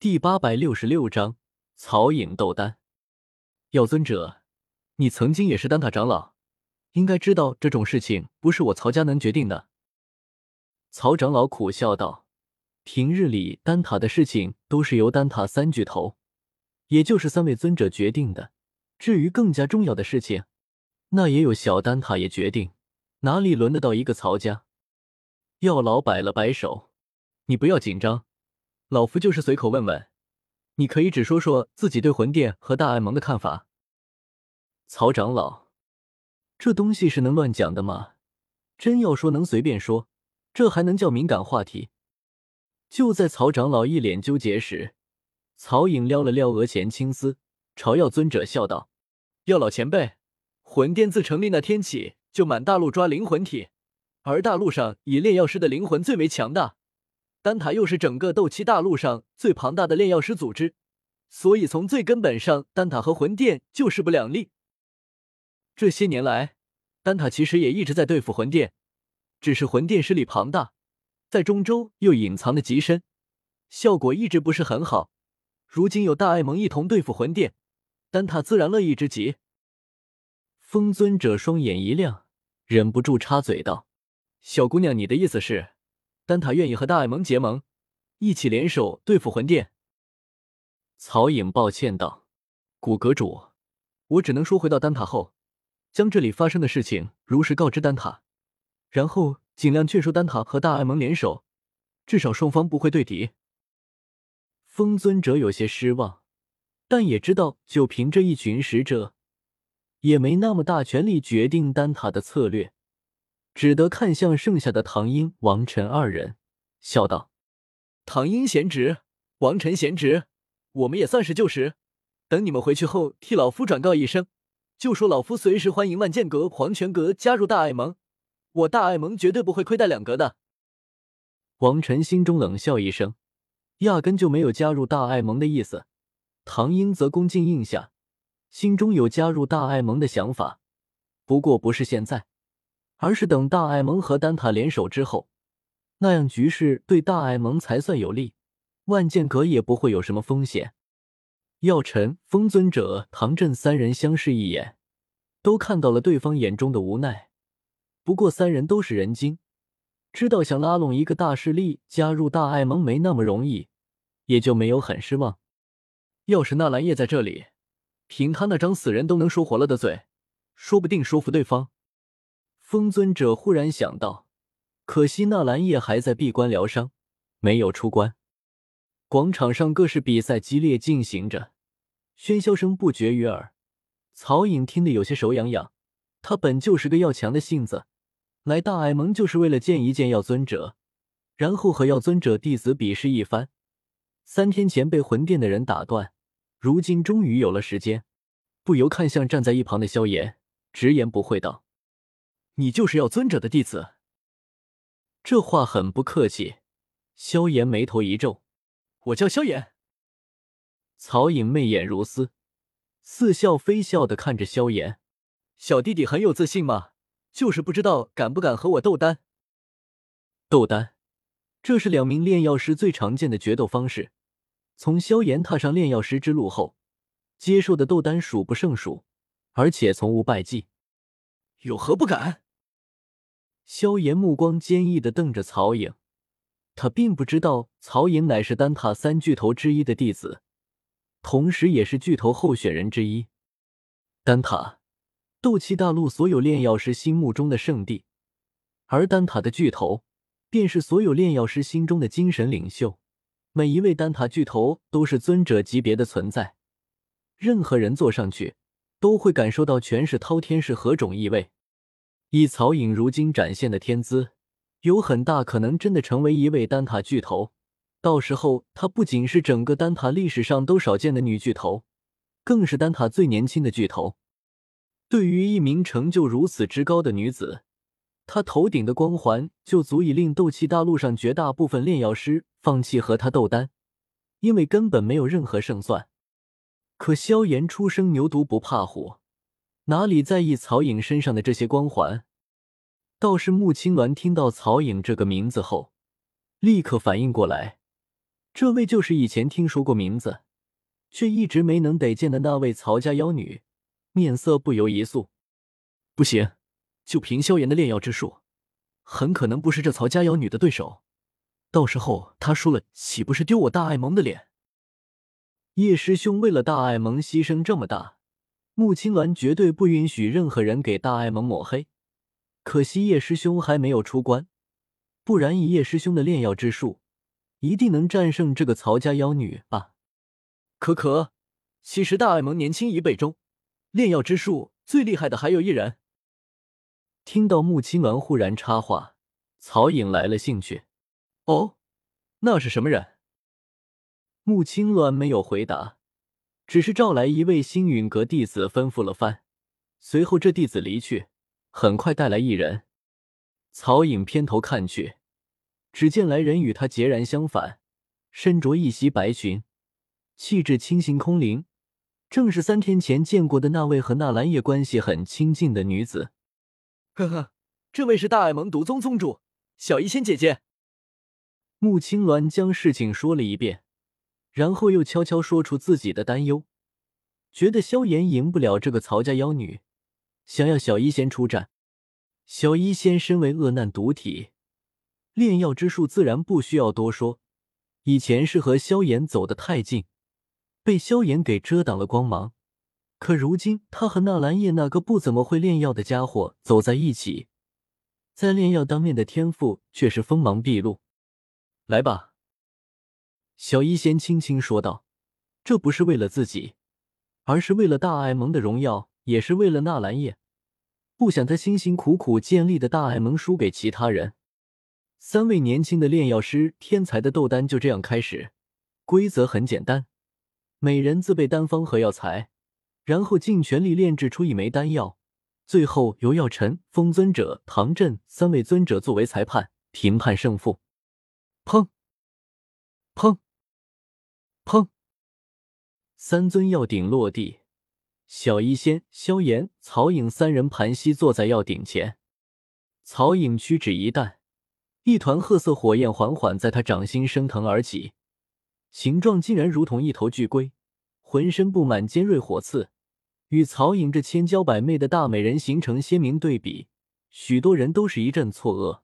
第八百六十六章曹颖斗丹。药尊者，你曾经也是丹塔长老，应该知道这种事情不是我曹家能决定的。曹长老苦笑道：“平日里丹塔的事情都是由丹塔三巨头，也就是三位尊者决定的。至于更加重要的事情，那也有小丹塔也决定，哪里轮得到一个曹家？”药老摆了摆手：“你不要紧张，老夫就是随口问问，你可以只说说自己对魂殿和大爱盟的看法。”曹长老，这东西是能乱讲的吗？真要说能随便说。这还能叫敏感话题？就在曹长老一脸纠结时，曹颖撩了撩额前青丝，朝药尊者笑道：“药老前辈，魂殿自成立那天起，就满大陆抓灵魂体，而大陆上以炼药师的灵魂最为强大，丹塔又是整个斗气大陆上最庞大的炼药师组织，所以从最根本上，丹塔和魂殿就势不两立。这些年来，丹塔其实也一直在对付魂殿。”只是魂殿势力庞大，在中州又隐藏的极深，效果一直不是很好。如今有大爱盟一同对付魂殿，丹塔自然乐意之极。风尊者双眼一亮，忍不住插嘴道：“小姑娘，你的意思是，丹塔愿意和大爱盟结盟，一起联手对付魂殿？”曹颖抱歉道：“古阁主，我只能说，回到丹塔后，将这里发生的事情如实告知丹塔。”然后尽量劝说丹塔和大爱盟联手，至少双方不会对敌。风尊者有些失望，但也知道就凭这一群使者，也没那么大权力决定丹塔的策略，只得看向剩下的唐英、王晨二人，笑道：“唐英贤侄，王晨贤侄，我们也算是旧识。等你们回去后，替老夫转告一声，就说老夫随时欢迎万剑阁、黄泉阁加入大爱盟。”我大爱盟绝对不会亏待两格的。王晨心中冷笑一声，压根就没有加入大爱盟的意思。唐英则恭敬应下，心中有加入大爱盟的想法，不过不是现在，而是等大爱盟和丹塔联手之后，那样局势对大爱盟才算有利，万剑阁也不会有什么风险。药尘、风尊者、唐震三人相视一眼，都看到了对方眼中的无奈。不过三人都是人精，知道想拉拢一个大势力加入大爱盟没那么容易，也就没有很失望。要是纳兰叶在这里，凭他那张死人都能说活了的嘴，说不定说服对方。风尊者忽然想到，可惜纳兰叶还在闭关疗伤，没有出关。广场上各式比赛激烈进行着，喧嚣声不绝于耳。曹颖听得有些手痒痒，他本就是个要强的性子。来大爱盟就是为了见一见药尊者，然后和药尊者弟子比试一番。三天前被魂殿的人打断，如今终于有了时间，不由看向站在一旁的萧炎，直言不讳道：“你就是要尊者的弟子？”这话很不客气。萧炎眉头一皱：“我叫萧炎。”曹颖媚眼如丝，似笑非笑的看着萧炎：“小弟弟很有自信吗？”就是不知道敢不敢和我斗丹。斗丹，这是两名炼药师最常见的决斗方式。从萧炎踏上炼药师之路后，接受的斗丹数不胜数，而且从无败绩。有何不敢？萧炎目光坚毅的瞪着曹颖，他并不知道曹颖乃是丹塔三巨头之一的弟子，同时也是巨头候选人之一。丹塔。斗气大陆所有炼药师心目中的圣地，而丹塔的巨头便是所有炼药师心中的精神领袖。每一位丹塔巨头都是尊者级别的存在，任何人坐上去都会感受到权势滔天是何种意味。以曹颖如今展现的天资，有很大可能真的成为一位丹塔巨头。到时候，她不仅是整个丹塔历史上都少见的女巨头，更是丹塔最年轻的巨头。对于一名成就如此之高的女子，她头顶的光环就足以令斗气大陆上绝大部分炼药师放弃和她斗丹，因为根本没有任何胜算。可萧炎初生牛犊不怕虎，哪里在意曹颖身上的这些光环？倒是穆青鸾听到曹颖这个名字后，立刻反应过来，这位就是以前听说过名字，却一直没能得见的那位曹家妖女，面色不由一肃。不行，就凭萧炎的炼药之术，很可能不是这曹家妖女的对手。到时候他输了，岂不是丢我大爱盟的脸？叶师兄为了大爱盟牺牲这么大，穆青鸾绝对不允许任何人给大爱盟抹黑。可惜叶师兄还没有出关，不然以叶师兄的炼药之术。一定能战胜这个曹家妖女吧？可可，其实大爱盟年轻一辈中，炼药之术最厉害的还有一人。听到穆青鸾忽然插话，曹颖来了兴趣。哦，那是什么人？穆青鸾没有回答，只是召来一位星陨阁弟子吩咐了番，随后这弟子离去，很快带来一人。曹颖偏头看去。只见来人与他截然相反，身着一袭白裙，气质清新空灵，正是三天前见过的那位和纳兰叶关系很亲近的女子。呵呵，这位是大爱盟独宗宗主小医仙姐姐。穆青鸾将事情说了一遍，然后又悄悄说出自己的担忧，觉得萧炎赢不了这个曹家妖女，想要小医仙出战。小医仙身为恶难毒体。炼药之术自然不需要多说，以前是和萧炎走得太近，被萧炎给遮挡了光芒。可如今他和纳兰叶那个不怎么会炼药的家伙走在一起，在炼药当面的天赋却是锋芒毕露。来吧，小医仙轻轻说道：“这不是为了自己，而是为了大爱盟的荣耀，也是为了纳兰叶，不想他辛辛苦苦建立的大爱盟输给其他人。”三位年轻的炼药师天才的斗丹就这样开始，规则很简单，每人自备丹方和药材，然后尽全力炼制出一枚丹药，最后由药尘、风尊者、唐震三位尊者作为裁判评判胜负。砰！砰！砰！三尊药鼎落地，小医仙、萧炎、曹颖三人盘膝坐在药鼎前，曹颖屈指一弹。一团褐色火焰缓缓在他掌心升腾而起，形状竟然如同一头巨龟，浑身布满尖锐火刺，与曹颖这千娇百媚的大美人形成鲜明对比。许多人都是一阵错愕。